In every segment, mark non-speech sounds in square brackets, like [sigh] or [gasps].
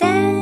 그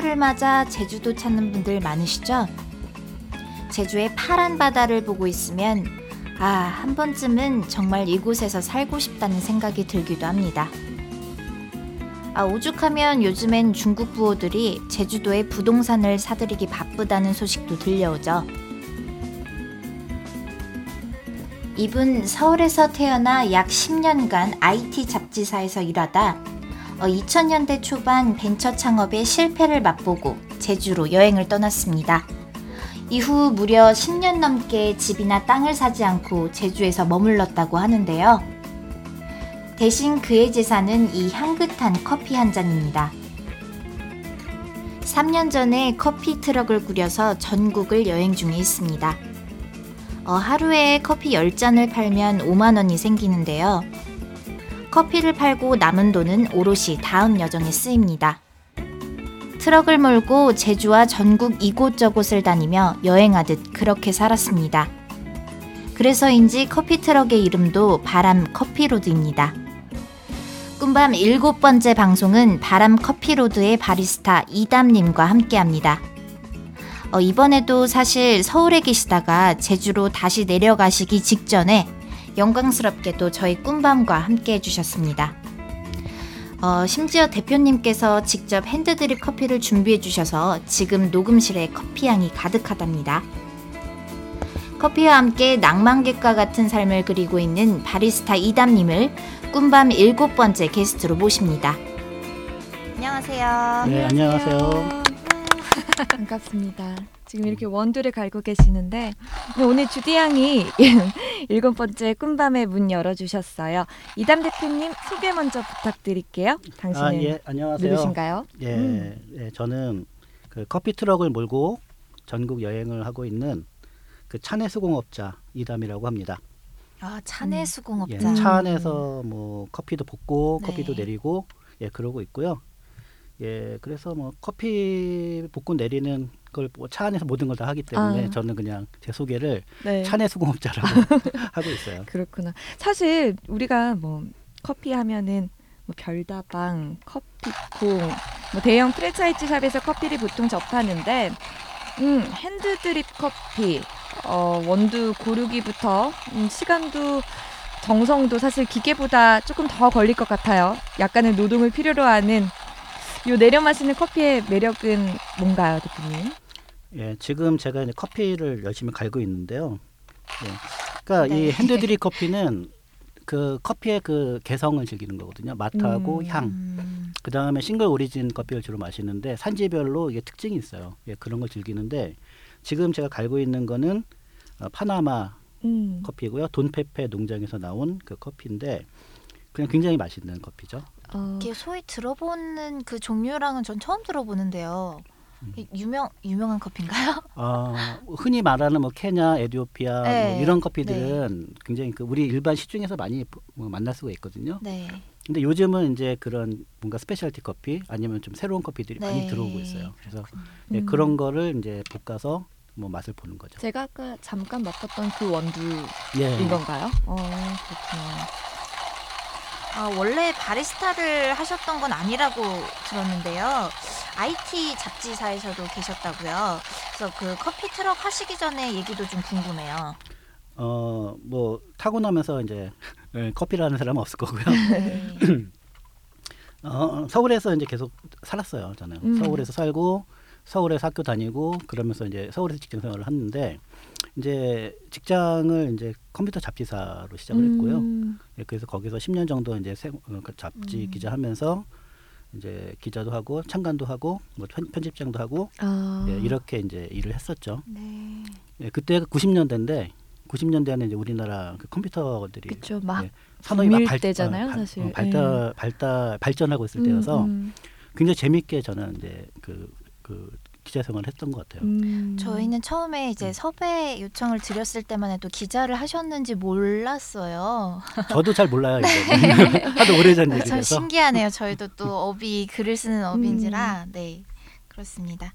휴가철을 맞아 제주도 찾는 분들 많으시죠? 제주의 파란 바다를 보고 있으면 아, 한 번쯤은 정말 이곳에서 살고 싶다는 생각이 들기도 합니다. 아, 오죽하면 요즘엔 중국 부호들이 제주도에 부동산을 사들이기 바쁘다는 소식도 들려오죠. 이분 서울에서 태어나 약 10년간 IT 잡지사에서 일하다 어, 2000년대 초반 벤처 창업에 실패를 맛보고 제주로 여행을 떠났습니다. 이후 무려 10년 넘게 집이나 땅을 사지 않고 제주에서 머물렀다고 하는데요. 대신 그의 재산은 이 향긋한 커피 한 잔입니다. 3년 전에 커피 트럭을 꾸려서 전국을 여행 중에 있습니다. 어, 하루에 커피 10잔을 팔면 5만원이 생기는데요. 커피를 팔고 남은 돈은 오롯이 다음 여정에 쓰입니다. 트럭을 몰고 제주와 전국 이곳저곳을 다니며 여행하듯 그렇게 살았습니다. 그래서인지 커피 트럭의 이름도 바람 커피로드입니다. 꿈밤 일곱 번째 방송은 바람 커피로드의 바리스타 이담님과 함께 합니다. 어, 이번에도 사실 서울에 계시다가 제주로 다시 내려가시기 직전에 영광스럽게도 저희 꿈밤과 함께 해주셨습니다. 어, 심지어 대표님께서 직접 핸드드립 커피를 준비해 주셔서 지금 녹음실에 커피향이 가득하답니다. 커피와 함께 낭만객과 같은 삶을 그리고 있는 바리스타 이담님을 꿈밤 일곱 번째 게스트로 모십니다. 안녕하세요. 네, 안녕하세요. [laughs] 반갑습니다. 지금 이렇게 원두를 갈고 계시는데 네, 오늘 주디 양이 [laughs] 일곱 번째 꿈밤의 문 열어주셨어요. 이담 대표님 소개 먼저 부탁드릴게요. 당신은 아, 예, 안녕하세요. 누구신가요? 예, 음. 예, 저는 그 커피 트럭을 몰고 전국 여행을 하고 있는 그 차내 수공업자 이담이라고 합니다. 아, 차내 음. 수공업자. 예, 차 안에서 뭐 커피도 볶고 네. 커피도 내리고 예, 그러고 있고요. 예, 그래서 뭐 커피 볶고 내리는 걸차 안에서 모든 걸 다 하기 때문에 아. 저는 그냥 제 소개를 네. 차내 수공업자라고 [laughs] 하고 있어요. 그렇구나. 사실 우리가 뭐 커피 하면은 뭐 별다방, 커피콩, 뭐 대형 프랜차이즈 샵에서 커피를 보통 접하는데 음, 핸드드립 커피, 어, 원두 고르기부터 음, 시간도 정성도 사실 기계보다 조금 더 걸릴 것 같아요. 약간의 노동을 필요로 하는 요 내려 마시는 커피의 매력은 뭔가요, 대표님? 예, 지금 제가 이제 커피를 열심히 갈고 있는데요. 예, 그러니까 네. 이 핸드드립 커피는 그 커피의 그 개성을 즐기는 거거든요. 맛하고 음. 향. 음, 그 다음에 싱글 오리진 커피를 주로 마시는데 산지별로 이게 특징이 있어요. 예, 그런 걸 즐기는데 지금 제가 갈고 있는 거는 어, 파나마 음. 커피고요. 돈페페 농장에서 나온 그 커피인데 그냥 굉장히 맛있는 커피죠. 어, 이게 소위 들어보는 그 종류랑은 전 처음 들어보는데요. 이 유명 유명한 커피인가요? 어, [laughs] 흔히 말하는 뭐 케냐, 에티오피아 네, 뭐 이런 커피들은 굉장히 그 우리 일반 시중에서 많이 뭐 만날 수가 있거든요. 네. 근데 요즘은 이제 그런 뭔가 specialty 커피 아니면 좀 새로운 커피들이 네. 많이 들어오고 있어요. 그래서 예, 음. 그런 거를 이제 볶아서 뭐 맛을 보는 거죠. 제가 아까 잠깐 맛봤던 그 원두인 예. 건가요? 어, 그렇구나. 아, 원래 바리스타를 하셨던 건 아니라고 들었는데요. IT 잡지사에서도 계셨다고요. 그래서 그 커피 트럭 하시기 전에 얘기도 좀 궁금해요. 어, 뭐 타고 나면서 이제 [laughs] 예, 커피를 하는 사람은 없을 거고요. 네. [clears throat] 어, 서울에서 이제 계속 살았어요. 저는 음. 서울에서 살고 서울에서 학교 다니고 그러면서 이제 서울에서 직장 생활을 했는데 이제 직장을 이제 컴퓨터 잡지사로 시작을 했고요. 음. 예, 그래서 거기서 10년 정도 이제 세, 어, 그 잡지 음. 기자하면서 이제 기자도 하고 창간도 하고 뭐 편, 편집장도 하고 아. 예, 이렇게 이제 일을 했었죠. 네. 예, 그때가 90년대인데 90년대에는 이제 우리나라 그 컴퓨터들이 그쵸 막 예, 산업이 막 발, 때잖아요, 어, 발- 사실. 어, 발달 발달 발전하고 있을 때여서 음, 굉장히 재밌게 저는 이제 그, 그 기자 생활을 했던 것 같아요. 음. 저희는 처음에 이제 섭외 요청을 드렸을 때만 해도 기자를 하셨는지 몰랐어요. [laughs] 저도 잘 몰라요. 이제. [laughs] 하도 오래전 참 얘기라서. 신기하네요. 저희도 또 [laughs] 업이 글을 쓰는 업인지라 네 그렇습니다.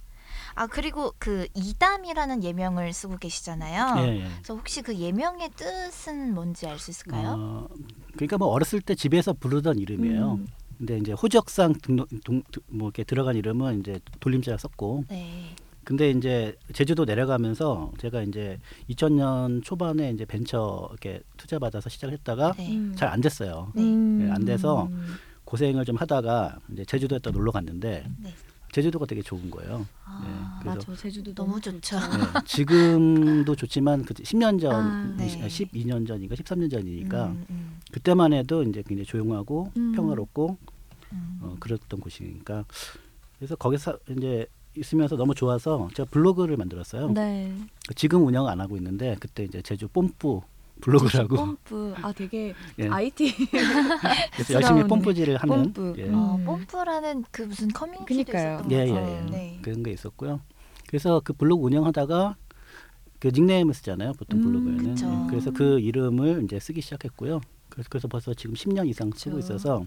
아 그리고 그 이담이라는 예명을 쓰고 계시잖아요. 예, 예. 그래서 혹시 그 예명의 뜻은 뭔지 알 수 있을까요? 어, 그러니까 뭐 어렸을 때 집에서 부르던 이름이에요. 음. 근데 이제 호적상 등록 동, 등- 뭐 이렇게 들어간 이름은 이제 돌림자 썼고 네. 근데 이제 제주도 내려가면서 제가 이제 2000년 초반에 이제 벤처 이렇게 투자 받아서 시작을 했다가 네. 음. 잘안 됐어요. 음. 예, 안 돼서 고생을 좀 하다가 이제 제주도에 또 놀러 갔는데 네. 제주도가 되게 좋은 거예요. 아, 예, 그래서 맞아 제주도 너무 좋죠. 예, 지금도 좋지만 그 10년 전, 아, 네. 12년 전인가 13년 전이니까 음, 음, 그때만 해도 이제 굉장히 조용하고 음. 평화롭고 음. 어, 그랬던 곳이니까 그래서 거기서 이제 있으면서 너무 좋아서 제가 블로그를 만들었어요. 네. 지금 운영 안 하고 있는데 그때 이제 제주 뽐뿌 블로그라고 pom프 아 되게 예. IT [laughs] 그래서 열심히 스러운 뽐뿌질을 하는 뽐뿌. 예. 음. 어, 뽐뿌라는 그 무슨 커뮤니티도 그니까요. 있었던 예, 것 예, 같아요. 예. 네. 그런 게 있었고요. 그래서 그 블로그 운영하다가 그 닉네임을 쓰잖아요. 보통 음, 블로그에는. 그쵸. 예, 그래서 그 이름을 이제 쓰기 시작했고요. 그래서, 그래서 벌써 지금 10년 이상 쓰고 그쵸. 있어서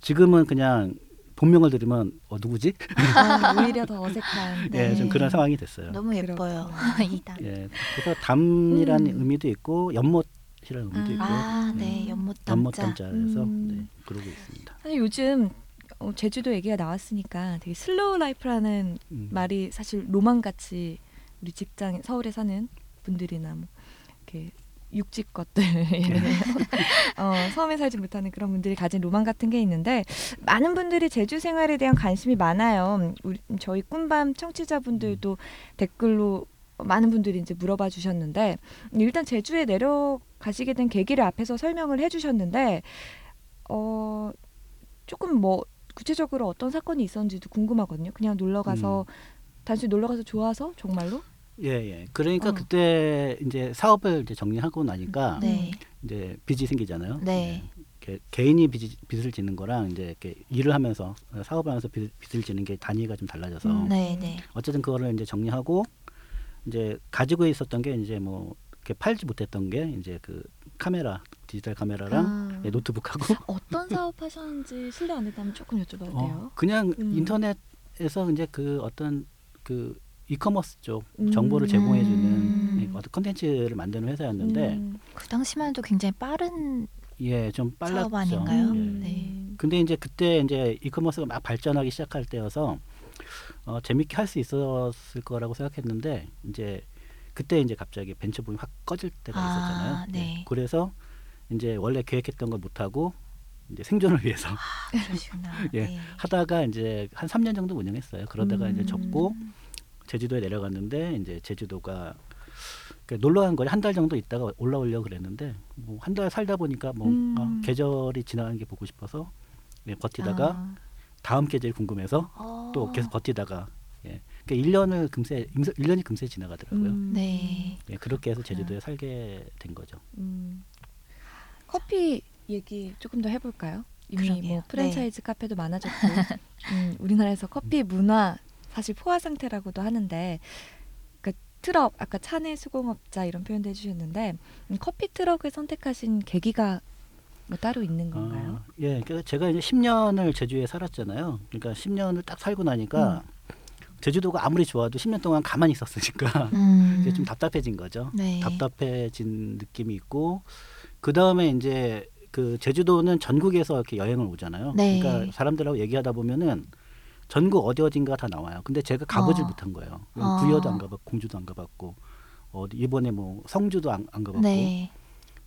지금은 그냥 본명을 들으면 어 누구지? 아, [laughs] 오히려 더 어색한 네. 예, 좀 그런 상황이 됐어요. 너무 예뻐요. 이담. [laughs] 예, 그래서 담이라는 음. 의미도 있고 연못 이라는 의미도 음. 있고 아, 음. 네. 연못 연못 담자. 담자에서 음. 네, 그러고 있습니다. 사실 요즘 어, 제주도 얘기가 나왔으니까 되게 slow life라는 음. 말이 사실 로망 같이 우리 직장 서울에 사는 분들이나 뭐 이렇게 육지 것들 [laughs] 예를 들어서 어, 섬에 살지 못하는 그런 분들이 가진 로망 같은 게 있는데 많은 분들이 제주 생활에 대한 관심이 많아요. 우리 저희 꿈밤 청취자분들도 댓글로 많은 분들이 이제 물어봐 주셨는데 일단 제주에 내려가시게 된 계기를 앞에서 설명을 해주셨는데 어 조금 뭐 구체적으로 어떤 사건이 있었는지도 궁금하거든요. 그냥 놀러 가서 단순히 놀러 가서 좋아서? 정말로 예, 예. 그러니까 어. 그때 이제 사업을 이제 정리하고 나니까 네. 이제 빚이 생기잖아요. 네. 이렇게 개인이 빚, 빚을 짓는 거랑 이제 이렇게 일을 하면서 어, 사업을 하면서 빚, 빚을 짓는 게 단위가 좀 달라져서 음. 네, 네. 어쨌든 그거를 이제 정리하고 이제 가지고 있었던 게 이제 뭐 이렇게 팔지 못했던 게 이제 그 카메라 디지털 카메라랑 아, 예, 노트북하고 [laughs] 어떤 사업 하셨는지 실례 안 된다면 조금 여쭤봐도 돼요. 어, 그냥 음. 인터넷에서 이제 그 어떤 그 이커머스 쪽 음. 정보를 제공해주는 음. 예, 어떤 컨텐츠를 만드는 회사였는데 음. 그 당시만 해도 굉장히 빠른 예 좀 빨랐죠. 사업 아닌가요? 예. 음. 네. 근데 이제 그때 이제 이커머스가 막 발전하기 시작할 때여서 어, 재밌게 할 수 있었을 거라고 생각했는데 이제 그때 이제 갑자기 벤처 붐이 확 꺼질 때가 아, 있었잖아요. 네. 예. 그래서 이제 원래 계획했던 걸 못 하고 이제 생존을 위해서 아. [laughs] 예. 네. 하다가 이제 한 3년 정도 운영했어요. 그러다가 이제 음. 접고 제주도에 내려갔는데 이제 제주도가 그 놀러 간 거리 한달 정도 있다가 올라오려고 그랬는데 뭐 한 달 살다 보니까 뭐 음. 아, 계절이 지나가는 게 보고 싶어서 예, 버티다가 아. 다음 계절이 궁금해서 어. 또 계속 버티다가 예. 그러니까 1년을 금세 1년이 금세 지나가더라고요. 음. 네. 예, 그렇게 해서 제주도에 살게 된 거죠. 음. 커피 얘기 조금 더 해볼까요? 이미 그러게요. 뭐 프랜차이즈 카페도 많아졌고 [laughs] 음, 우리나라에서 커피 문화 사실 포화 상태라고도 하는데 그 트럭 아까 차내 수공업자 이런 표현도 해주셨는데 음, 커피 트럭을 선택하신 계기가 뭐 따로 있는 건가요? 어, 예, 그러니까 제가 이제 10년을 제주에 살았잖아요. 그러니까 10년을 딱 살고 나니까 제주도가 아무리 좋아도 10년 동안 가만히 있었으니까 음. [laughs] 이제 좀 답답해진 거죠. 네. 답답해진 느낌이 있고 그 다음에 이제 그 제주도는 전국에서 이렇게 여행을 오잖아요. 네. 그러니까 사람들하고 얘기하다 보면은 전국 어디 어딘가 다 나와요. 근데 제가 가보질 어. 못한 거예요. 어. 구여도 안 가봤고 공주도 안 가봤고 어디 이번에 뭐 성주도 안, 안 가봤고 네.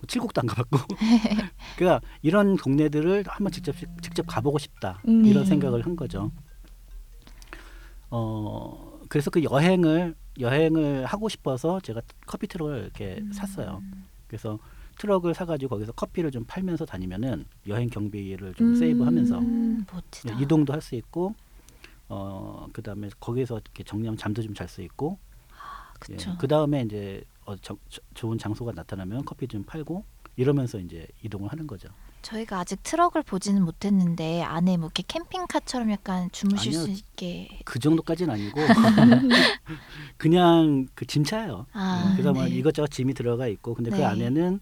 뭐 칠곡도 안 가봤고 [laughs] 그러니까 이런 동네들을 한번 직접 직접 가보고 싶다 음. 이런 생각을 한 거죠. 어 그래서 그 여행을 여행을 하고 싶어서 제가 커피 트럭을 이렇게 음. 샀어요. 그래서 트럭을 사가지고 거기서 커피를 좀 팔면서 다니면은 여행 경비를 좀 음. 세이브하면서 음, 멋지다. 이동도 할 수 있고 어 그다음에 거기서 이렇게 정리하면 잠도 좀 잘 수 있고 그쵸. 그 다음에 이제 어, 저, 저- 좋은 장소가 나타나면 커피 좀 팔고 이러면서 이제 이동을 하는 거죠. 저희가 아직 트럭을 보지는 못했는데 안에 뭐 이렇게 캠핑카처럼 약간 주무실 아니요. 수 있게 그 정도까지는 아니고 [laughs] 그냥 그 짐차예요. 아, 그래서 뭐 네. 이것저것 짐이 들어가 있고 근데 그 네. 안에는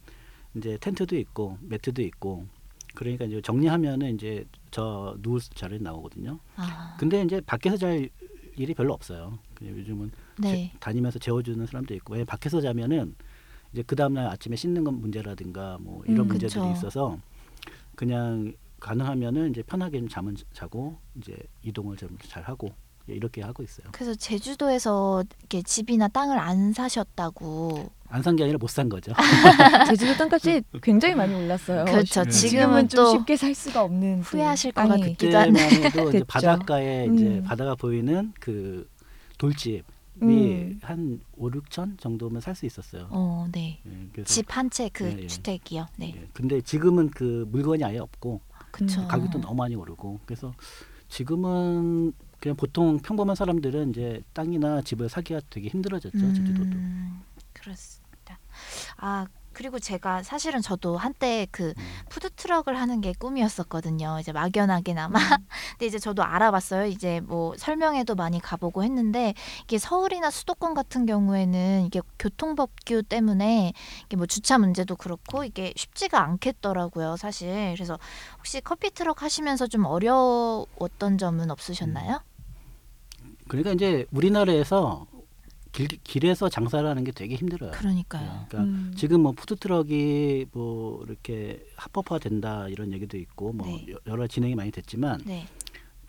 이제 텐트도 있고 매트도 있고 그러니까 이제 정리하면은 이제 저 누울 자리 나오거든요. 아, 근데 이제 밖에서 잘 일이 별로 없어요. 그냥 요즘은 네. 제- 다니면서 재워주는 사람도 있고 왜냐면 밖에서 자면은 이제 그 다음날 아침에 씻는 건 문제라든가 뭐 이런 음, 문제들이 그쵸. 있어서 그냥 가능하면은 이제 편하게 좀 잠은 자고 이제 이동을 좀 잘 하고 이렇게 하고 있어요. 그래서 제주도에서 이렇게 집이나 땅을 안 사셨다고. 안 산 게 아니라 못 산 거죠. [laughs] 제주도 땅값이 굉장히 많이 올랐어요. 그렇죠. 네. 지금은 좀 또 쉽게 살 수가 없는 그 후회하실 것 땅이. 같기도 한데. 그때만 해도 이제. 바닷가에 이제 음. 바다가 보이는 그 돌집이 음. 한 5, 6천 정도면 살 수 있었어요. 어, 네. 예, 그래서 집 한 채 그 예, 예. 주택이요. 네. 예, 근데 지금은 그 물건이 아예 없고 그쵸. 음, 가격도 너무 많이 오르고 그래서 지금은 그냥 보통 평범한 사람들은 이제 땅이나 집을 사기가 되게 힘들어졌죠 제주도도. 음, 그렇습니다. 아 그리고 제가 사실은 저도 한때 그 음. 푸드 트럭을 하는 게 꿈이었었거든요. 이제 막연하게나마. 음. [laughs] 근데 이제 저도 알아봤어요. 이제 뭐 설명회도 많이 가보고 했는데 이게 서울이나 수도권 같은 경우에는 이게 교통법규 때문에 이게 뭐 주차 문제도 그렇고 이게 쉽지가 않겠더라고요. 사실. 그래서 혹시 커피 트럭 하시면서 좀 어려웠던 점은 없으셨나요? 그러니까 이제 우리나라에서 길, 길에서 장사를 하는 게 되게 힘들어요. 그러니까요. 그러니까 음. 지금 뭐 푸드 트럭이 뭐 이렇게 합법화 된다 이런 얘기도 있고 뭐 네. 여- 여러 진행이 많이 됐지만 네.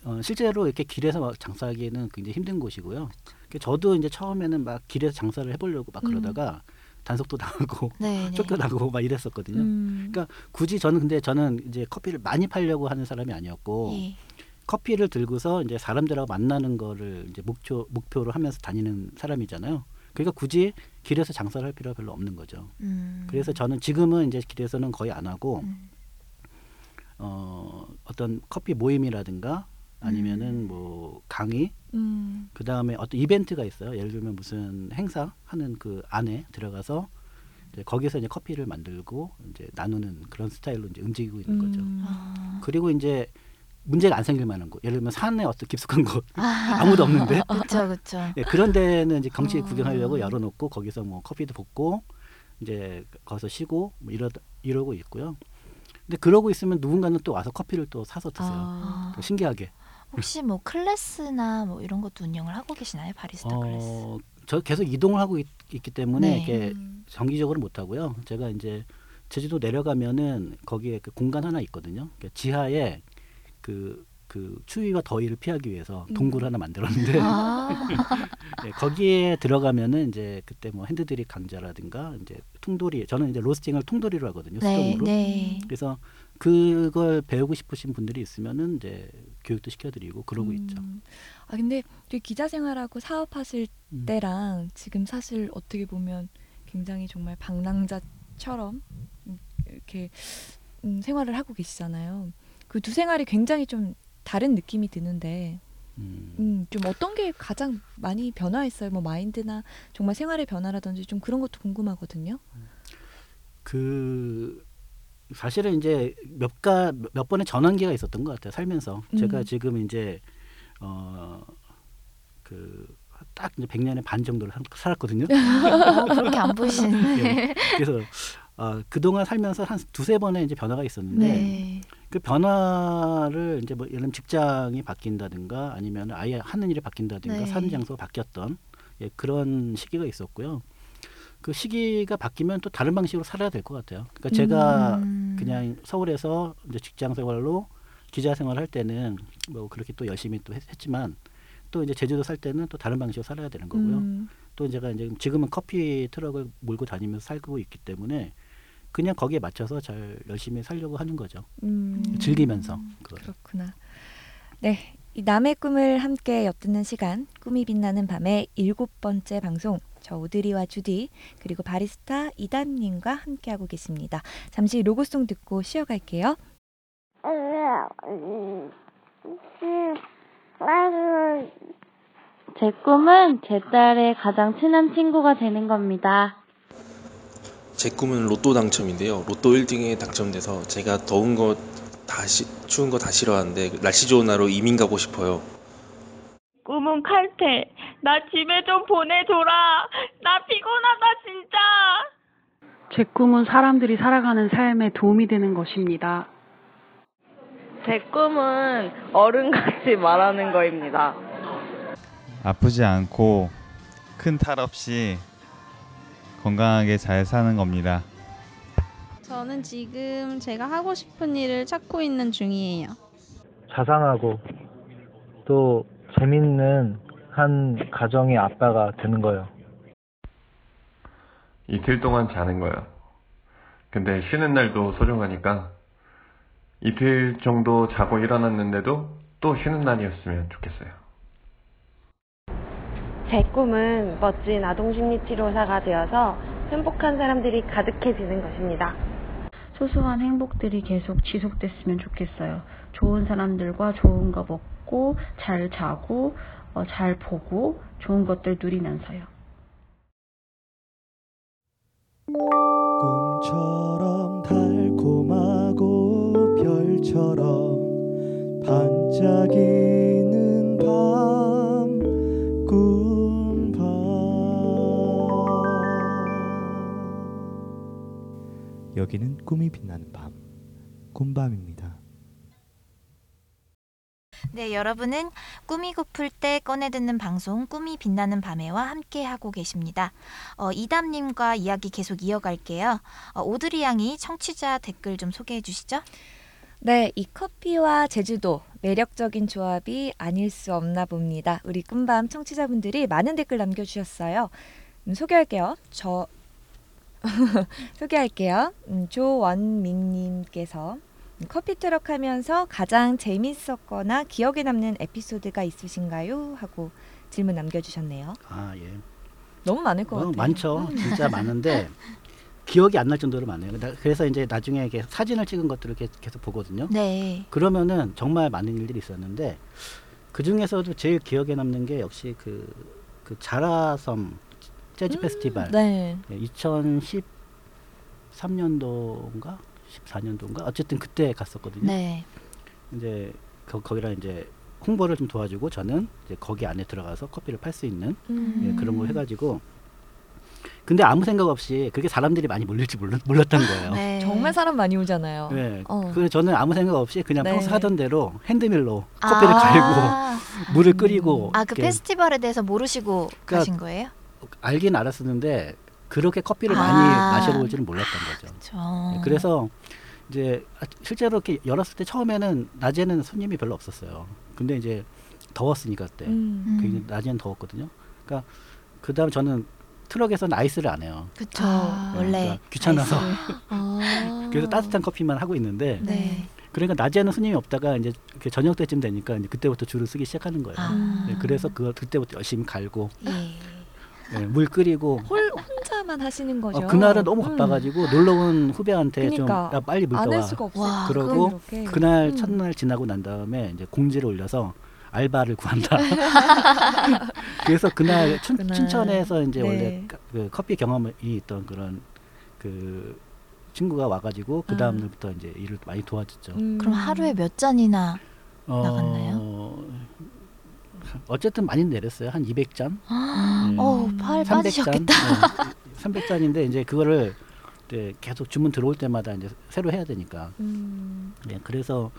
어, 실제로 이렇게 길에서 장사하기에는 굉장히 힘든 곳이고요. 그 저도 이제 처음에는 막 길에서 장사를 해보려고 막 음. 그러다가 단속도 [laughs] 당하고 네. 네. 쫓겨나고 막 이랬었거든요. 음. 그러니까 굳이 저는 근데 저는 이제 커피를 많이 팔려고 하는 사람이 아니었고 예. 커피를 들고서 이제 사람들하고 만나는 거를 이제 목표 목표로 하면서 다니는 사람이잖아요. 그러니까 굳이 길에서 장사를 할 필요가 별로 없는 거죠. 음. 그래서 저는 지금은 이제 길에서는 거의 안 하고 음. 어, 어떤 커피 모임이라든가 아니면은 음. 뭐 강의 음. 그 다음에 어떤 이벤트가 있어요. 예를 들면 무슨 행사 하는 그 안에 들어가서 이제 거기서 이제 커피를 만들고 이제 나누는 그런 스타일로 이제 움직이고 있는 거죠. 음. 아. 그리고 이제 문제가 안 생길 만한 곳, 예를 들면 산에 어떤 깊숙한 곳 아. 아무도 없는데 [laughs] 그렇죠, 그렇죠. 예, 그런 데는 이제 경치 어. 구경하려고 열어놓고 거기서 뭐 커피도 볶고 이제 거기서 쉬고 뭐 이러 이러고 있고요. 근데 그러고 있으면 누군가는 또 와서 커피를 또 사서 드세요. 아. 또 신기하게. 혹시 뭐 클래스나 뭐 이런 것도 운영을 하고 계시나요, 바리스타 클래스? 어, 저 계속 이동을 하고 있, 기 때문에 네. 이렇게 음. 정기적으로 못 하고요. 제가 이제 제주도 내려가면은 거기에 그 공간 하나 있거든요. 그러니까 지하에 그, 그 추위와 더위를 피하기 위해서 동굴 음. 하나 만들었는데 아, 예, [laughs] 거기에 들어가면은 이제 그때 뭐 핸드드립 강좌라든가 이제 통돌이 저는 이제 로스팅을 통돌이로 하거든요. 네, 수동으로. 네. 그래서 그걸 배우고 싶으신 분들이 있으면은 이제 교육도 시켜드리고 그러고 있죠. 음. 아 근데 기자 생활하고 사업하실 음. 때랑 지금 사실 어떻게 보면 굉장히 정말 방랑자처럼 음, 이렇게 음, 생활을 하고 계시잖아요. 그 두 생활이 굉장히 좀 다른 느낌이 드는데 음. 음, 좀 어떤 게 가장 많이 변화했어요? 뭐 마인드나 정말 생활의 변화라든지 좀 그런 것도 궁금하거든요. 그 사실은 이제 몇가 몇 번의 전환기가 있었던 것 같아요 살면서 음. 제가 지금 이제 어그 딱 이제 100년의 반 정도를 살- 살았거든요. [laughs] 어, 그렇게 안 보이시는데. 예. 그래서 어, 그동안 살면서 한 두세 번의 이제 변화가 있었는데 네. 그 변화를 이제 뭐 예를 들면 직장이 바뀐다든가 아니면 아예 하는 일이 바뀐다든가 네. 사는 장소가 바뀌었던 예, 그런 시기가 있었고요. 그 시기가 바뀌면 또 다른 방식으로 살아야 될 것 같아요. 그러니까 제가 음. 그냥 서울에서 이제 직장 생활로 기자 생활 할 때는 뭐 그렇게 또 열심히 또 했, 지만또 이제 제주도 살 때는 또 다른 방식으로 살아야 되는 거고요. 음. 또 제가 이제 지금은 커피 트럭을 몰고 다니면서 살고 있기 때문에 그냥 거기에 맞춰서 잘 열심히 살려고 하는 거죠. 음. 즐기면서 그걸. 그렇구나. 네, 이 남의 꿈을 함께 엿듣는 시간, 꿈이 빛나는 밤의 일곱 번째 방송. 저 오드리와 주디 그리고 바리스타 이담님과 함께하고 계십니다. 잠시 로고송 듣고 쉬어갈게요. 제 꿈은 제 딸의 가장 친한 친구가 되는 겁니다. 제 꿈은 로또 당첨인데요. 로또 1등에 당첨돼서 제가 더운 거다 추운 거 다 싫어하는데 날씨 좋은 날로 이민 가고 싶어요. 꿈은 칼퇴. 나 집에 좀 보내줘라. 나 피곤하다 진짜. 제 꿈은 사람들이 살아가는 삶에 도움이 되는 것입니다. 제 꿈은 어른같이 말하는 거입니다. 아프지 않고 큰 탈 없이 건강하게 잘 사는 겁니다. 저는 지금 제가 하고 싶은 일을 찾고 있는 중이에요. 자상하고 또 재밌는 한 가정의 아빠가 되는 거예요. 이틀 동안 자는 거예요. 근데 쉬는 날도 소중하니까 이틀 정도 자고 일어났는데도 또 쉬는 날이었으면 좋겠어요. 제 꿈은 멋진 아동심리치료사가 되어서 행복한 사람들이 가득해지는 것입니다. 소소한 행복들이 계속 지속됐으면 좋겠어요. 좋은 사람들과 좋은 거 먹고 잘 자고 어, 잘 보고 좋은 것들 누리면서요. 꿈처럼 달콤하고 별처럼 반짝이 여기는 꿈이 빛나는 밤 꿈밤입니다. 네, 여러분은 꿈이 고플 때 꺼내 듣는 방송 꿈이 빛나는 밤에와 함께 하고 계십니다. 어, 이담 님과 이야기 계속 이어갈게요. 어, 오드리 양이 청취자 댓글 좀 소개해 주시죠. 네, 이 커피와 제주도 매력적인 조합이 아닐 수 없나 봅니다. 우리 꿈밤 청취자분들이 많은 댓글 남겨주셨어요. 음, 소개할게요. 저 [laughs] 소개할게요. 음, 조원민님께서 음, 커피 트럭 하면서 가장 재밌었거나 기억에 남는 에피소드가 있으신가요? 하고 질문 남겨주셨네요. 아 예. 너무 많을 것 어, 같아요. 많죠. 진짜 [laughs] 많은데 기억이 안 날 정도로 많아요. 나- 그래서 이제 나중에 이렇게 사진을 찍은 것들을 이렇게 계속 보거든요. 네. 그러면은 정말 많은 일들이 있었는데 그 중에서도 제일 기억에 남는 게 역시 그, 그 자라섬 재즈 페스티벌 네. 2013년도인가 14년도인가 어쨌든 그때 갔었거든요. 네. 이제 거, 거기랑 이제 홍보를 좀 도와주고 저는 이제 거기 안에 들어가서 커피를 팔 수 있는 음. 예, 그런 걸 해가지고 근데 아무 생각 없이 그렇게 사람들이 많이 몰릴지 몰랐, 몰랐던 [laughs] 거예요. 네. 정말 사람 많이 오잖아요. 네. 어. 그래서 저는 아무 생각 없이 그냥 네. 평소 하던 대로 핸드밀로 커피를 갈고 [laughs] 물을 끓이고 아, 그 페스티벌에 대해서 모르시고 그러니까 가신 거예요? 알긴 알았었는데 그렇게 커피를 아. 많이 마셔볼지는 몰랐던 거죠. 저... 네, 그래서 이제 실제로 이렇게 열었을 때 처음에는 낮에는 손님이 별로 없었어요. 근데 이제 더웠으니까 그때 음. 굉장히 낮에는 더웠거든요. 그러니까 그 다음 저는 트럭에서는 아이스를 안 해요. 그쵸. 아, 원래 그러니까 귀찮아서. [laughs] 그래서 따뜻한 커피만 하고 있는데 네. 그러니까 낮에는 손님이 없다가 이제 저녁 때쯤 되니까 이제 그때부터 줄을 쓰기 시작하는 거예요. 아. 네, 그래서 그걸 그때부터 열심히 갈고 예. 네, 물 끓이고 홀 혼자만 하시는 거죠. 어, 그날은 너무 음. 바빠가지고 놀러 온 후배한테 그러니까 좀 야, 빨리 물안 떠와. 할 수가 없어요. 와, 그러고 이렇게. 그날 음. 첫날 지나고 난 다음에 이제 공지를 올려서 알바를 구한다. [laughs] 그래서 그날 춘, 그날. 춘천에서 이제 네. 원래 카- 그 커피 경험이 있던 그런 그 친구가 와가지고 그 다음 아. 날부터 이제 일을 많이 도와줬죠. 음. 그럼 하루에 몇 잔이나 어, 나갔나요? 어쨌든 많이 내렸어요. 한 200잔. [gasps] 어우, 팔 300잔. 빠지셨겠다. 300잔인데 이제 그거를 네, 계속 주문 들어올 때마다 이제 새로 해야 되니까. 음. 네, 그래서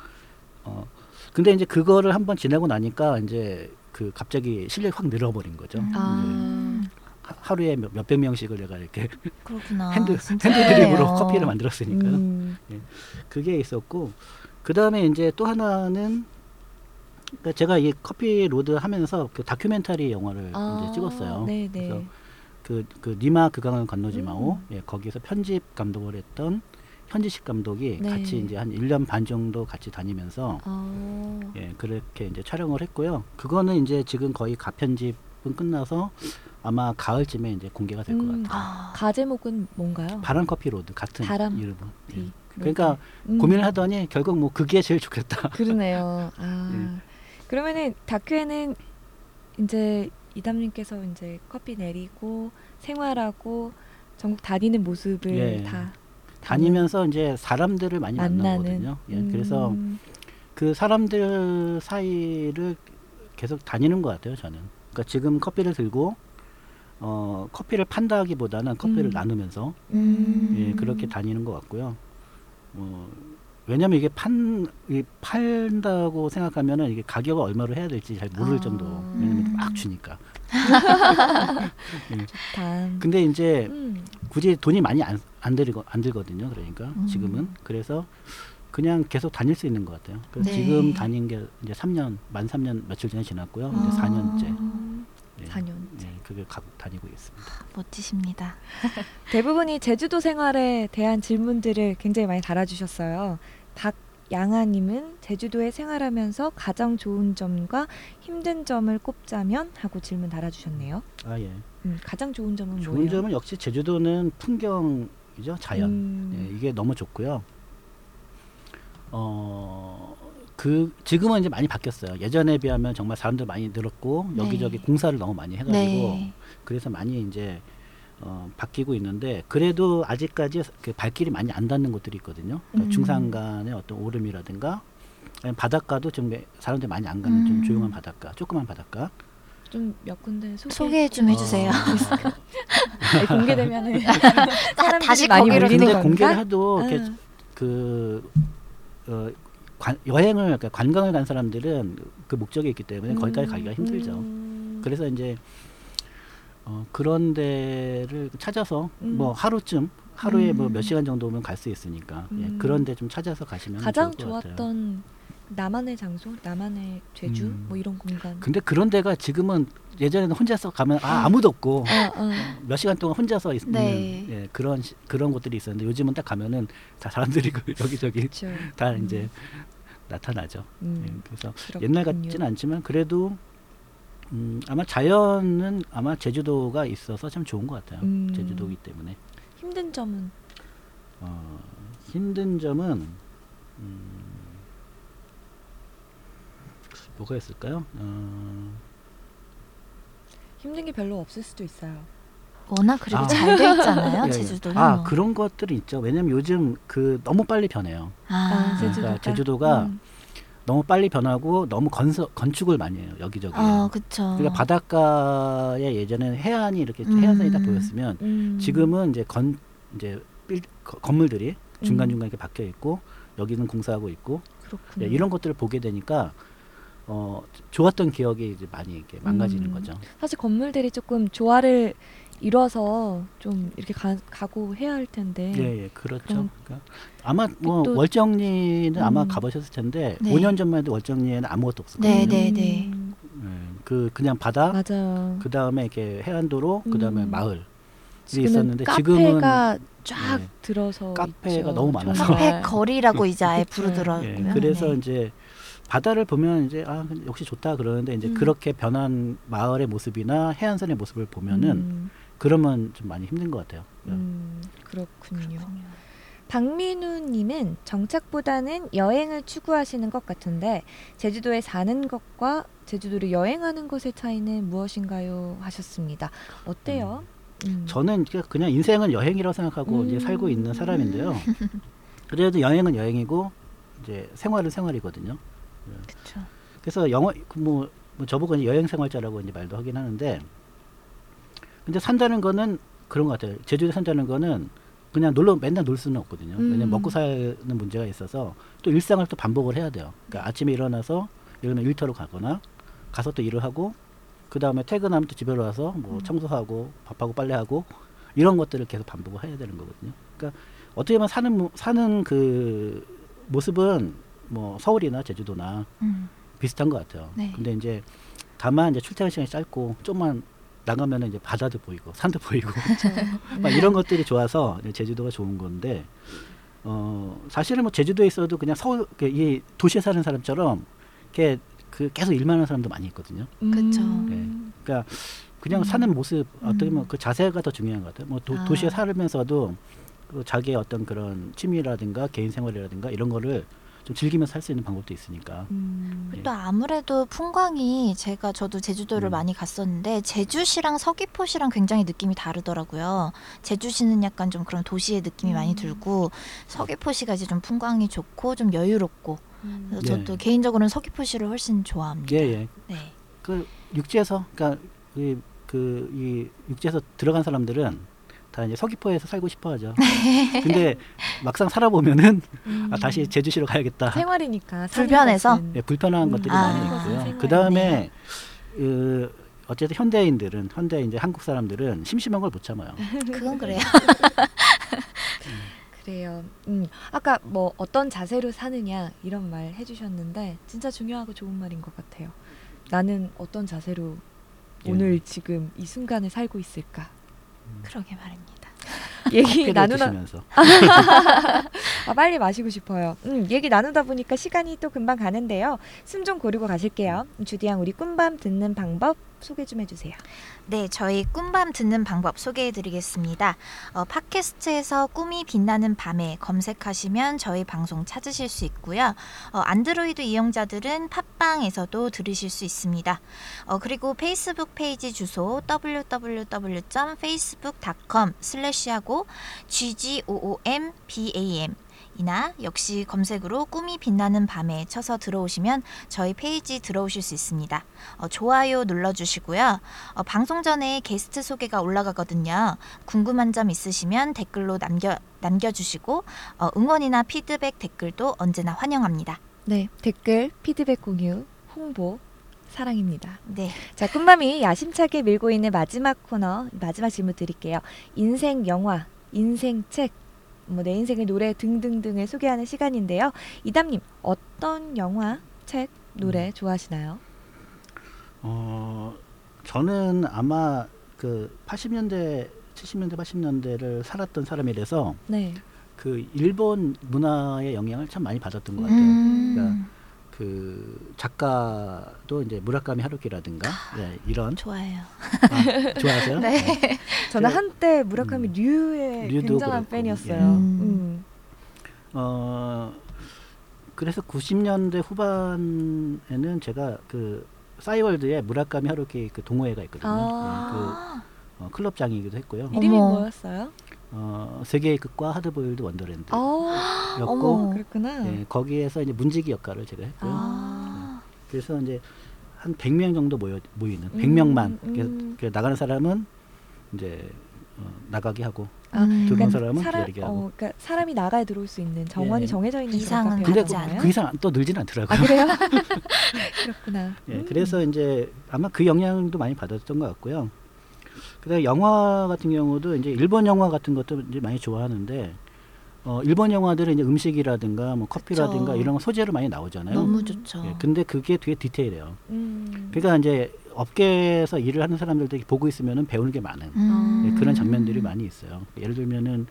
어 근데 이제 그거를 한번 지내고 나니까 이제 그 갑자기 실력이 확 늘어버린 거죠. 아, 하- 하루에 몇- 몇백 명씩을 내가 이렇게 그렇구나. [laughs] 핸드 진짜 핸드 드립으로 그래요. 커피를 만들었으니까 음. 예, 그게 있었고 그 다음에 이제 또 하나는 그러니까 제가 이 커피 로드 하면서 그 다큐멘터리 영화를 아, 이제 찍었어요. 네네. 그래서 그, 그 님아 그 강을 건너지 마오 음. 예, 거기서 편집 감독을 했던 현진식 감독이 네. 같이 이제 한 1년 반 정도 같이 다니면서 아. 예, 그렇게 이제 촬영을 했고요. 그거는 이제 지금 거의 가편집은 끝나서 아마 가을쯤에 이제 공개가 될 것 음, 같아요. 가 제목은 뭔가요? 바람 커피 로드 같은 바람 이름은. 예. 티. 그러니까 음. 고민을 하더니 결국 뭐 그게 제일 좋겠다. 그러네요. [laughs] 아. 예. 그러면은 다큐에는 이제 이담님께서 이제 커피 내리고 생활하고 전국 다니는 모습을 예. 다 다니면서 이제 사람들을 많이 만나는. 만나거든요. 예, 그래서 음. 그 사람들 사이를 계속 다니는 것 같아요. 저는. 그러니까 지금 커피를 들고 어 커피를 판다기보다는 커피를 음. 나누면서 음. 예, 그렇게 다니는 것 같고요. 어, 왜냐면 이게 판, 이 팔다고 생각하면은 이게 가격을 얼마로 해야 될지 잘 모를 아. 정도로. 왜냐면 막 주니까. [laughs] 예. 다. 근데 이제 음. 굳이 돈이 많이 안, 안 들고 안 들거든요. 그러니까 음. 지금은 그래서 그냥 계속 다닐 수 있는 것 같아요. 그래서 네. 지금 다닌 게 이제 3년 만 3년 며칠 전에 지났고요. 이제 아. 4년째. 예, 4년째. 예, 그게 가, 다니고 있습니다. 멋지십니다. [laughs] 대부분이 제주도 생활에 대한 질문들을 굉장히 많이 달아주셨어요. 박양아님은 제주도에 생활하면서 가장 좋은 점과 힘든 점을 꼽자면 하고 질문 달아주셨네요. 아 예. 음, 가장 좋은 점은 좋은 뭐예요? 점은 역시 제주도는 풍경이죠. 자연. 음. 예, 이게 너무 좋고요. 어, 그 지금은 이제 많이 바뀌었어요. 예전에 비하면 정말 사람들 많이 늘었고 네. 여기저기 공사를 너무 많이 해가지고 네. 그래서 많이 이제 어, 바뀌고 있는데 그래도 아직까지 그 발길이 많이 안 닿는 곳들이 있거든요. 그러니까 음. 중산간의 어떤 오름이라든가 아니면 바닷가도 좀 매- 사람들이 많이 안 가는 음. 좀 조용한 바닷가, 조그만 바닷가. 좀 몇 군데 소개, 소개 좀 해주세요. [laughs] 아니, 공개되면은 [laughs] 사람들이 다시 많이 거기로 몰리는 근데 건가? 공개를 해도 이렇게 응. 그 어, 관, 여행을 그러니까 관광을 간 사람들은 그 목적이 있기 때문에 거기까지 가기가 힘들죠. 음. 그래서 이제 어, 그런 데를 찾아서 음. 뭐 하루쯤 하루에 뭐 음. 몇 시간 정도면 갈 수 있으니까 예, 음. 그런 데 좀 찾아서 가시면 가장 좋을 것 같아요. 좋았던 나만의 장소, 나만의 제주 음. 뭐 이런 공간. 근데 그런 데가 지금은 예전에는 혼자서 가면 아 음. 아무도 없고 어, 어. 몇 시간 동안 혼자서 있는 네. 예, 그런 시- 그런 곳들이 있었는데 요즘은 딱 가면은 다 사람들이 그 [laughs] 여기저기 그렇죠. 다 음. 이제 나타나죠. 음. 예, 그래서 그렇군요. 옛날 같지는 않지만 그래도 음, 아마 자연은 아마 제주도가 있어서 참 좋은 것 같아요. 음. 제주도이기 때문에 힘든 점은 어, 힘든 점은 음, 뭐가 있을까요? 어, 힘든 게 별로 없을 수도 있어요. 워낙 그리고 아. 잘 돼 있잖아요. [laughs] 예, 예. 제주도는. 아 그런 것들이 있죠. 왜냐면 요즘 그 너무 빨리 변해요. 아, 아, 제주도가 그러니까 제주도가 음. 너무 빨리 변하고 너무 건설 건축을 많이 해요 여기저기. 아, 그쵸. 그러니까 바닷가에 예전에는 해안이 이렇게 음. 해안선이 딱 보였으면 음. 지금은 이제 건 이제 빌, 거- 건물들이 음. 중간 중간 이렇게 박혀 있고 여기는 공사하고 있고. 예, 이런 것들을 보게 되니까 어 좋았던 기억이 이제 많이 이렇게 망가지는 음. 거죠. 사실 건물들이 조금 조화를 이뤄서 좀 이렇게 가, 가고 해야 할 텐데. 예, 예, 그렇죠. 그러니까 아마 뭐 또- 월정리는 아마 음. 가보셨을 텐데 네. 5년 전만 해도 월정리에는 아무것도 없었거든요. 네, 네, 네. 음, 예, 그 그냥 바다, 맞아요. 그 다음에 이렇게 해안도로, 그 다음에 음. 마을이 지금은 있었는데 카페가 지금은 쫙 네. 들어서 카페가 있죠. 너무 많아서. 카페 거리라고 이제 아예 그쵸. 부르더라고요. 예, 그래서 네. 이제 바다를 보면 이제 아 역시 좋다 그러는데 이제 음. 그렇게 변한 마을의 모습이나 해안선의 모습을 보면은 음, 그러면 좀 많이 힘든 것 같아요. 음, 그렇군요. 박민우님은 정착보다는 여행을 추구하시는 것 같은데 제주도에 사는 것과 제주도를 여행하는 것의 차이는 무엇인가요? 하셨습니다. 어때요? 음. 저는 그냥- 인생은 여행이라고 생각하고 음. 이제 살고 있는 사람인데요. [laughs] 그래도 여행은 여행이고 이제 생활은 생활이거든요. 그쵸. 그래서 영어 뭐, 뭐 저보고 여행 생활자라고 이제 말도 하긴 하는데 근데 산다는 거는 그런 것 같아요. 제주도에 산다는 거는 그냥 놀러 맨날 놀 수는 없거든요. 음. 왜냐면 먹고 사는 문제가 있어서 또 일상을 또 반복을 해야 돼요. 그러니까 아침에 일어나서 예를 들면 일터로 가거나 가서 또 일을 하고 그 다음에 퇴근하면 또 집에 와서 뭐 청소하고 밥하고 빨래하고 이런 것들을 계속 반복을 해야 되는 거거든요. 그러니까 어떻게 보면 사는 모- 사는 그 모습은 뭐 서울이나 제주도나 음. 비슷한 것 같아요. 네. 근데 이제 다만 이제 출퇴근 시간이 짧고 좀만 나가면 은 이제 바다도 보이고 산도 보이고 [laughs] 막 이런 것들이 좋아서 제주도가 좋은 건데 어 사실은 뭐 제주도에 있어도 그냥 서울 그이 도시에 사는 사람처럼 이렇게 그 계속 일만 하는 사람도 많이 있거든요. 그쵸. 네. 그러니까 그냥 사는 모습 어떻게 보면 그 자세가 더 중요한 것 같아요. 뭐 도, 아. 도시에 살면서도 그 자기의 어떤 그런 취미라든가 개인 생활이라든가 이런 거를 좀 즐기면서 살수 있는 방법도 있으니까. 음. 예. 또 아무래도 풍광이 제가 저도 제주도를 음. 많이 갔었는데 제주시랑 서귀포시랑 굉장히 느낌이 다르더라고요. 제주시는 약간 좀 그런 도시의 느낌이 많이 들고 서귀포시가 이제 좀 풍광이 좋고 좀 여유롭고 그래서 예. 저도 개인적으로는 서귀포시를 훨씬 좋아합니다. 예, 예. 네. 그 육지에서 그러니까 이, 그, 이 육지에서 들어간 사람들은 다 이제 서귀포에서 살고 싶어 하죠. [laughs] 근데 막상 살아보면은 아, 다시 제주시로 가야겠다. 생활이니까 불편해서? 예, 불편한 음. 것들이 아. 많이 있고요. 그 다음에 그 어쨌든 현대인들은 현대 이제 한국 사람들은 심심한 걸 못 참아요. [laughs] 그건 그래요. [laughs] 그래요. 음, 아까 뭐 어떤 자세로 사느냐 이런 말 해주셨는데 진짜 중요하고 좋은 말인 것 같아요. 나는 어떤 자세로 예. 오늘 지금 이 순간을 살고 있을까? 그러게 말입니다. [laughs] 얘기 나누다. 아, 빨리 마시고 싶어요. 음, 얘기 나누다 보니까 시간이 또 금방 가는데요. 숨 좀 고르고 가실게요. 주디양 우리 꿈밤 듣는 방법 소개 좀 해주세요. 네, 저희 꿈밤 듣는 방법 소개해 드리겠습니다. 어, 팟캐스트에서 꿈이 빛나는 밤에 검색하시면 저희 방송 찾으실 수 있고요. 어, 안드로이드 이용자들은 팟빵에서도 들으실 수 있습니다. 어, 그리고 페이스북 페이지 주소 www.facebook.com 슬래시하고 ggoombam 이나 역시 검색으로 꿈이 빛나는 밤에 쳐서 들어오시면 저희 페이지 들어오실 수 있습니다. 어, 좋아요 눌러주시고요. 어, 방송 전에 게스트 소개가 올라가거든요. 궁금한 점 있으시면 댓글로 남겨 남겨주시고 어, 응원이나 피드백 댓글도 언제나 환영합니다. 네, 댓글, 피드백 공유, 홍보 사랑입니다. 네. 자, 꿈밤이 야심차게 밀고 있는 마지막 코너 마지막 질문 드릴게요. 인생 영화, 인생 책, 뭐 내 인생의 노래 등등등을 소개하는 시간인데요. 이담님 어떤 영화, 책, 노래 좋아하시나요? 어 저는 아마 그 80년대, 70년대, 80년대를 살았던 사람이라서 네. 그 일본 문화의 영향을 참 많이 받았던 것 같아요. 음. 그러니까 그 작가도 이제 무라카미 하루키라든가 네, 이런 좋아요. 아, 좋아하세요? [laughs] 네. 저는 그- 한때 무라카미 류의 류도 굉장한 그렇고, 팬이었어요. 예. 음. 어 그래서 90년대 후반에는 제가 그 싸이월드의 무라카미 하루키 그 동호회가 있거든요. 아. 네, 그 어, 클럽장이기도 했고요. 이름이 어머. 뭐였어요? 어, 세계의 극과 하드보일드 원더랜드. 아, 였고, 그렇구나. 네, 거기에서 이제 문지기 역할을 제가 했고요. 아. 그래서 이제 한 100명 정도 모여 모이는 음, 100명만 음. 그래서 나가는 사람은 이제 어, 나가게 하고 아, 음. 들어온 그러니까 사람은 사람, 기다리게 하고. 어, 그러니까 사람이 나가야 들어올 수 있는 정원이 예. 정해져 있는 이상은 근데 가지 그, 않아요? 그 이상 또 늘진 않더라고요. 아 그래요? [laughs] [laughs] 그렇구나. 예, 음. 그래서 이제 아마 그 영향도 많이 받았던 것 같고요. 그다음에 영화 같은 경우도 이제 일본 영화 같은 것도 이제 많이 좋아하는데 어, 일본 영화들은 이제 음식이라든가 뭐 커피라든가 그쵸. 이런 거 소재로 많이 나오잖아요. 너무 좋죠. 예, 근데 그게 되게 디테일해요. 음. 그러니까 이제 업계에서 일을 하는 사람들도 보고 있으면은 배우는 게 많은 음. 예, 그런 장면들이 많이 있어요. 예를 들면은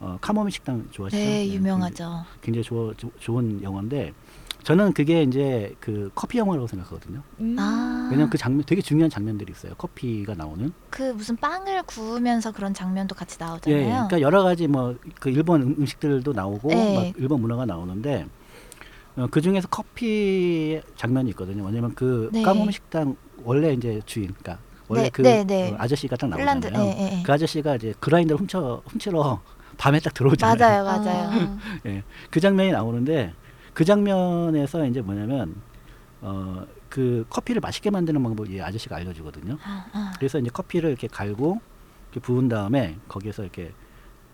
어, 카모미 식당 좋아하시죠? 네, 예, 유명하죠. 굉장히 좋아, 조- 좋은 영화인데 저는 그게 이제 그 커피 영화라고 생각하거든요. 음. 아. 왜냐면 그 장면 되게 중요한 장면들이 있어요. 커피가 나오는. 그 무슨 빵을 구우면서 그런 장면도 같이 예, 나오잖아요. 그러니까 여러 가지 뭐 그 일본 음- 음식들도 나오고 네. 막 일본 문화가 나오는데 어, 그 중에서 커피 장면이 있거든요. 왜냐면 그 네. 까모미 식당 원래 이제 주인, 그러니까 원래 네, 그 네, 네. 어, 아저씨가 딱 핀란드, 나오잖아요. 예, 예, 예. 그 아저씨가 이제 그라인더를 훔쳐 훔치러 [laughs] 밤에 딱 들어오잖아요. 맞아요, [laughs] 맞아요. 아. 예, 그 장면이 나오는데 그 장면에서 이제 뭐냐면 어, 그 커피를 맛있게 만드는 방법을 이 아저씨가 알려주거든요. 아, 아. 그래서 이제 커피를 이렇게 갈고 이렇게 부은 다음에 거기에서 이렇게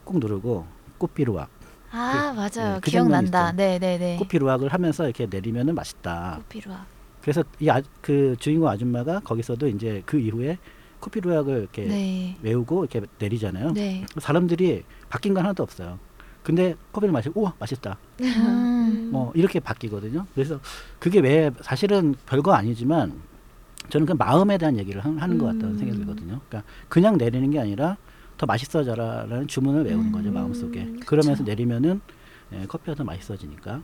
꾹꾹 누르고 꽃비루악 아 맞아요. 예, 그 기억난다. 있죠. 네네네. 꽃비루악을 하면서 이렇게 내리면은 맛있다. 꽃비루악. 그래서 이 그 주인공 아줌마가 거기서도 이제 그 이후에 코피루약을 이렇게 네. 외우고 이렇게 내리잖아요. 네. 사람들이 바뀐 건 하나도 없어요. 근데 커피를 마시고 우와 맛있다. 음. 뭐 이렇게 바뀌거든요. 그래서 그게 왜 사실은 별거 아니지만 저는 그 마음에 대한 얘기를 하- 하는 것 같다는 음. 생각이 들거든요. 그러니까 그냥 내리는 게 아니라 더 맛있어져라라는 주문을 외우는 음. 거죠 마음속에. 그러면서 내리면은 예, 커피가 더 맛있어지니까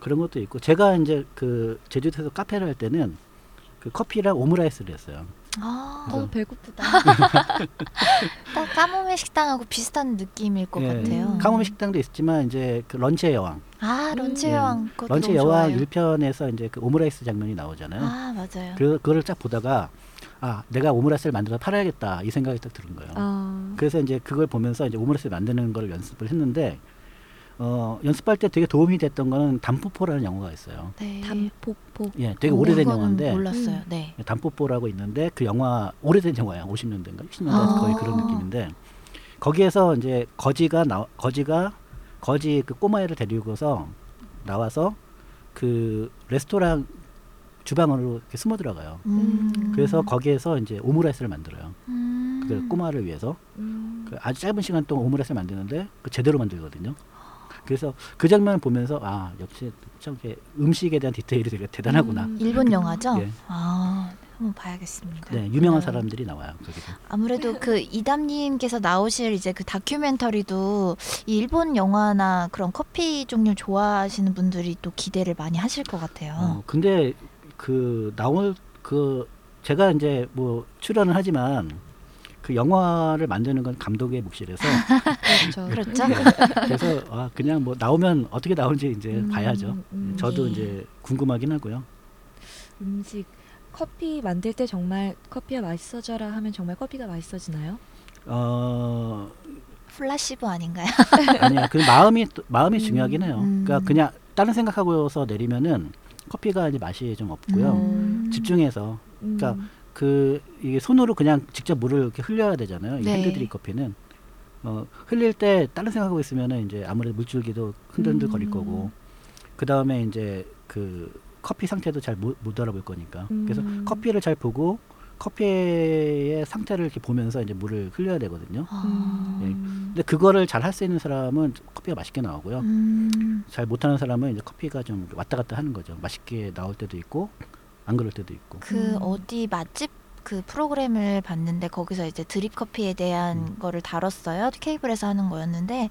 그런 것도 있고 제가 이제 그 제주도에서 카페를 할 때는 그 커피랑 오므라이스를 했어요. 아, 그래서- 어 배고프다. [laughs] 딱 카모메 식당하고 비슷한 느낌일 것 예, 같아요. 카모메 식당도 있지만 이제 그 런치의 여왕. 아 런치 예, 여왕 그것도 런치 너무 여왕 좋아요. 1편에서 이제 그 오므라이스 장면이 나오잖아요. 아 맞아요. 그, 그거를 딱 보다가 아 내가 오므라이스를 만들어 팔아야겠다 이 생각이 딱 드는 거예요. 아. 그래서 이제 그걸 보면서 이제 오므라이스 만드는 걸 연습을 했는데 어, 연습할 때 되게 도움이 됐던 거는 담포포라는 영화가 있어요. 네. 담포포. 예, 되게 어, 오래된 그거는 영화인데 몰랐어요. 음. 네. 담포포라고 있는데 그 영화 오래된 영화야 50년대인가 60년대 아. 거의 그런 느낌인데 거기에서 이제 거지가 나 거지가 거지 그 꼬마애를 데리고서 나와서 그 레스토랑 주방으로 이렇게 숨어 들어가요. 음. 그래서 거기에서 이제 오므라이스를 만들어요. 음. 그 꼬마를 위해서 음. 그 아주 짧은 시간 동안 오므라이스를 만드는데 그 제대로 만들거든요. 그래서 그 장면을 보면서 아 역시 참 음식에 대한 디테일이 되게 대단하구나. 음. 일본 영화죠? 예. 아 한번 봐야겠습니다. 네, 유명한 사람들이 나와요 거기서. 아무래도 그 이담님께서 나오실 이제 그 다큐멘터리도 이 일본 영화나 그런 커피 종류 좋아하시는 분들이 또 기대를 많이 하실 것 같아요. 어, 근데 그 나올 그 제가 이제 뭐 출연을 하지만 그 영화를 만드는 건 감독의 몫이라서 [laughs] 그렇죠. 그렇죠? 네. 그래서 아 그냥 뭐 나오면 어떻게 나오는지 이제 음, 봐야죠. 음. 저도 예. 이제 궁금하긴 하고요. 음식 커피 만들 때 정말 커피가 맛있어져라 하면 정말 커피가 맛있어지나요? 어 플라시보 아닌가요? [laughs] 아니야 그 마음이 또- 마음이 중요하긴 해요. 음. 그러니까 그냥 다른 생각하고서 내리면은 커피가 이제 맛이 좀 없고요. 음. 집중해서 음. 그러니까 그 이게 손으로 그냥 직접 물을 이렇게 흘려야 되잖아요. 이 네. 핸드드립 커피는 어, 흘릴 때 다른 생각하고 있으면은 이제 아무래도 물줄기도 흔들흔들 거릴 음. 거고 그 다음에 이제 그 커피 상태도 잘못 알아볼 거니까 그래서 음. 커피를 잘 보고 커피의 상태를 이렇게 보면서 이제 물을 흘려야 되거든요. 아. 예. 근데 그거를 잘 할 수 있는 사람은 커피가 맛있게 나오고요. 음. 잘 못하는 사람은 이제 커피가 좀 왔다 갔다 하는 거죠. 맛있게 나올 때도 있고 안 그럴 때도 있고. 그 음. 어디 맛집 그 프로그램을 봤는데 거기서 이제 드립 커피에 대한 음. 거를 다뤘어요. 케이블에서 하는 거였는데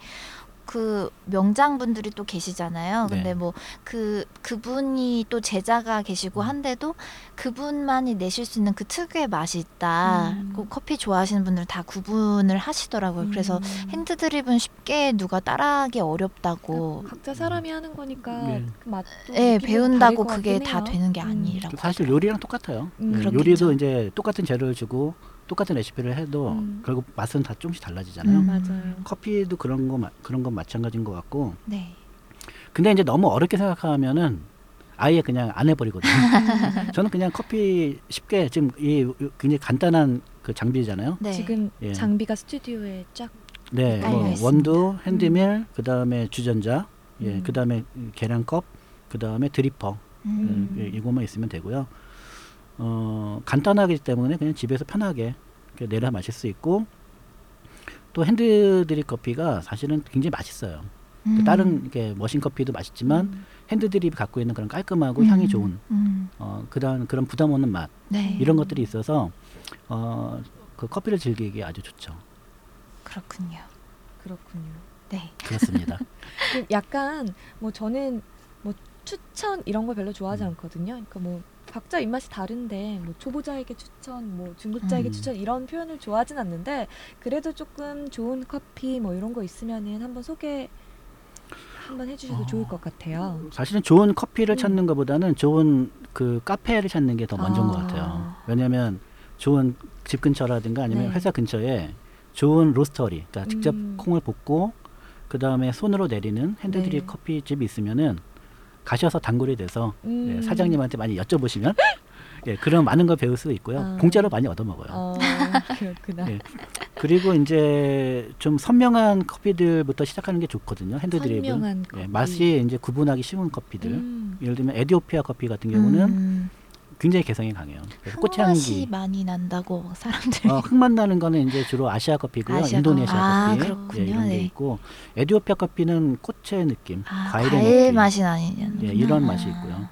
그 명장분들이 또 계시잖아요. 근데 네. 뭐그 그분이 또 제자가 계시고 음. 한데도 그분만이 내실 수 있는 그 특유의 맛이 있다. 음. 그 커피 좋아하시는 분들은 다 구분을 하시더라고요. 그래서 음. 핸드 드립은 쉽게 누가 따라하기 어렵다고. 각자 사람이 하는 거니까 네. 그 맛도 예, 느낌도 배운다고 그게 다. 되는 게 음. 아니라고. 사실 요리랑 똑같아요. 음. 예, 그렇겠죠. 요리도 이제 똑같은 재료를 주고 똑같은 레시피를 해도 음. 결국 맛은 다 조금씩 달라지잖아요. 음. 맞아요. 커피도 그런 거 마- 그런 건 마찬가지인 것 같고. 네. 근데 이제 너무 어렵게 생각하면은 아예 그냥 안 해버리거든요. [laughs] 저는 그냥 커피 쉽게 지금 이 요- 굉장히 간단한 그 장비잖아요. 네. 지금 예. 장비가 스튜디오에 쫙 네, 뭐. 원두, 핸드밀, 그 다음에 주전자, 예, 음. 그 다음에 계량컵, 그 다음에 드리퍼, 음. 예, 이것만 있으면 되고요. 어, 간단하기 때문에 그냥 집에서 편하게 내려 마실 수 있고 또 핸드드립 커피가 사실은 굉장히 맛있어요. 음. 다른 이렇게 머신 커피도 맛있지만 음. 핸드드립이 갖고 있는 그런 깔끔하고 음. 향이 좋은 음. 어, 그다음 그런 부담 없는 맛 네. 이런 것들이 있어서 어, 그 커피를 즐기기 아주 좋죠. 그렇군요. 그렇군요. 네. 그렇습니다. [laughs] 그 약간 뭐 저는 뭐 추천 이런 걸 별로 좋아하지 음. 않거든요. 그러니까 뭐 각자 입맛이 다른데 뭐 초보자에게 추천, 뭐 중급자에게 음. 추천 이런 표현을 좋아하진 않는데 그래도 조금 좋은 커피 뭐 이런 거 있으면은 한번 소개 한번 해주셔도 어. 좋을 것 같아요. 사실은 좋은 커피를 음. 찾는 것보다는 좋은 그 카페를 찾는 게 더 먼저인 것 아. 같아요. 왜냐하면 좋은 집 근처라든가 아니면 네. 회사 근처에 좋은 로스터리, 그러니까 직접 음. 콩을 볶고 그 다음에 손으로 내리는 핸드드립 네. 커피집이 있으면은 가셔서 단골이 돼서 음. 예, 사장님한테 많이 여쭤보시면 예, 그런 많은 걸 배울 수 있고요. 아. 공짜로 많이 얻어 먹어요. 어, 그렇구나. 예. 그리고 이제 좀 선명한 커피들부터 시작하는 게 좋거든요. 핸드 드립은. 선명한 예, 커피. 맛이 이제 구분하기 쉬운 커피들. 음. 예를 들면 에디오피아 커피 같은 경우는 음, 굉장히 개성이 강해요. 그래서 꽃향기. 많이 난다고 사람들이. 어, 흙맛 나는 거는 이제 주로 아시아 커피고요. 아시아 인도네시아 커피. 아, 커피. 그렇군요. 예, 이런 게 네. 있고 에디오피아 커피는 꽃의 느낌, 아, 과일의 과일 느낌. 맛이 나는. 예, 이런 맛이 있고요.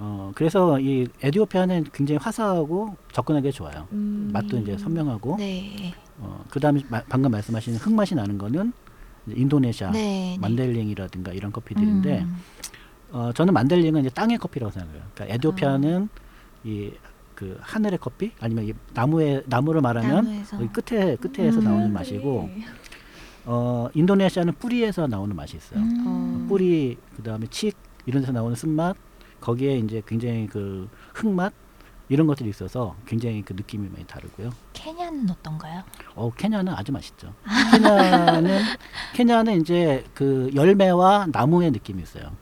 어, 그래서 이 에디오피아는 굉장히 화사하고 접근하기 좋아요. 음. 맛도 이제 선명하고. 네. 어, 그다음에 마- 방금 말씀하신 흙맛이 나는 거는 인도네시아 네, 네. 만델링이라든가 이런 커피들인데 음. 어, 저는 만델링은 이제 땅의 커피라고 생각해요. 그러니까 에디오피아는 이그 하늘의 커피 아니면 이 나무의 나무를 말하면. 여기 끝에 끝에서 음. 나오는 맛이고 어, 인도네시아는 뿌리에서 나오는 맛이 있어요. 음. 어, 뿌리 그다음에 칡 이런 데서 나오는 쓴맛 거기에 이제 굉장히 그 흙맛 이런 것들이 있어서 굉장히 그 느낌이 많이 다르고요. 케냐는 어떤가요? 어 케냐는 아주 맛있죠. 케냐는 [laughs] 케냐는 이제 그 열매와 나무의 느낌이 있어요.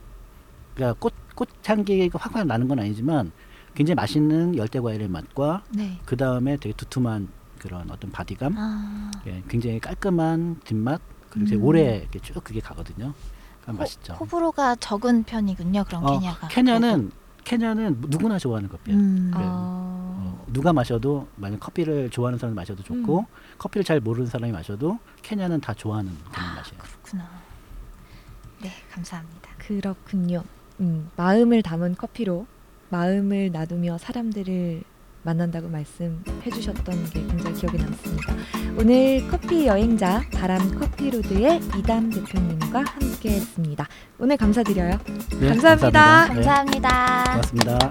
그러니까 꽃 꽃향기가 확확 나는 건 아니지만 굉장히 맛있는 열대 과일의 맛과 네. 그 다음에 되게 두툼한 그런 어떤 바디감, 아, 예, 굉장히 깔끔한 뒷맛 그리고 되게 음. 오래 이렇게 쭉 그게 가거든요. 그러니까 맛있죠. 호불호가 적은 편이군요. 그럼 어, 케냐가. 케냐는 케냐는 누구나 좋아하는 커피예요. 음. 그래요. 아. 어, 누가 마셔도 만약 커피를 좋아하는 사람이 마셔도 좋고 음. 커피를 잘 모르는 사람이 마셔도 케냐는 다 좋아하는 그런 아, 맛이에요. 그렇구나. 네, 감사합니다. 그렇군요. 음, 마음을 담은 커피로 마음을 놔두며 사람들을 만난다고 말씀해 주셨던 게 굉장히 기억에 남습니다. 오늘 커피 여행자 바람 커피로드의 이담 대표님과 함께 했습니다. 오늘 감사드려요. 네, 감사합니다. 감사합니다. 네, 감사합니다. 고맙습니다.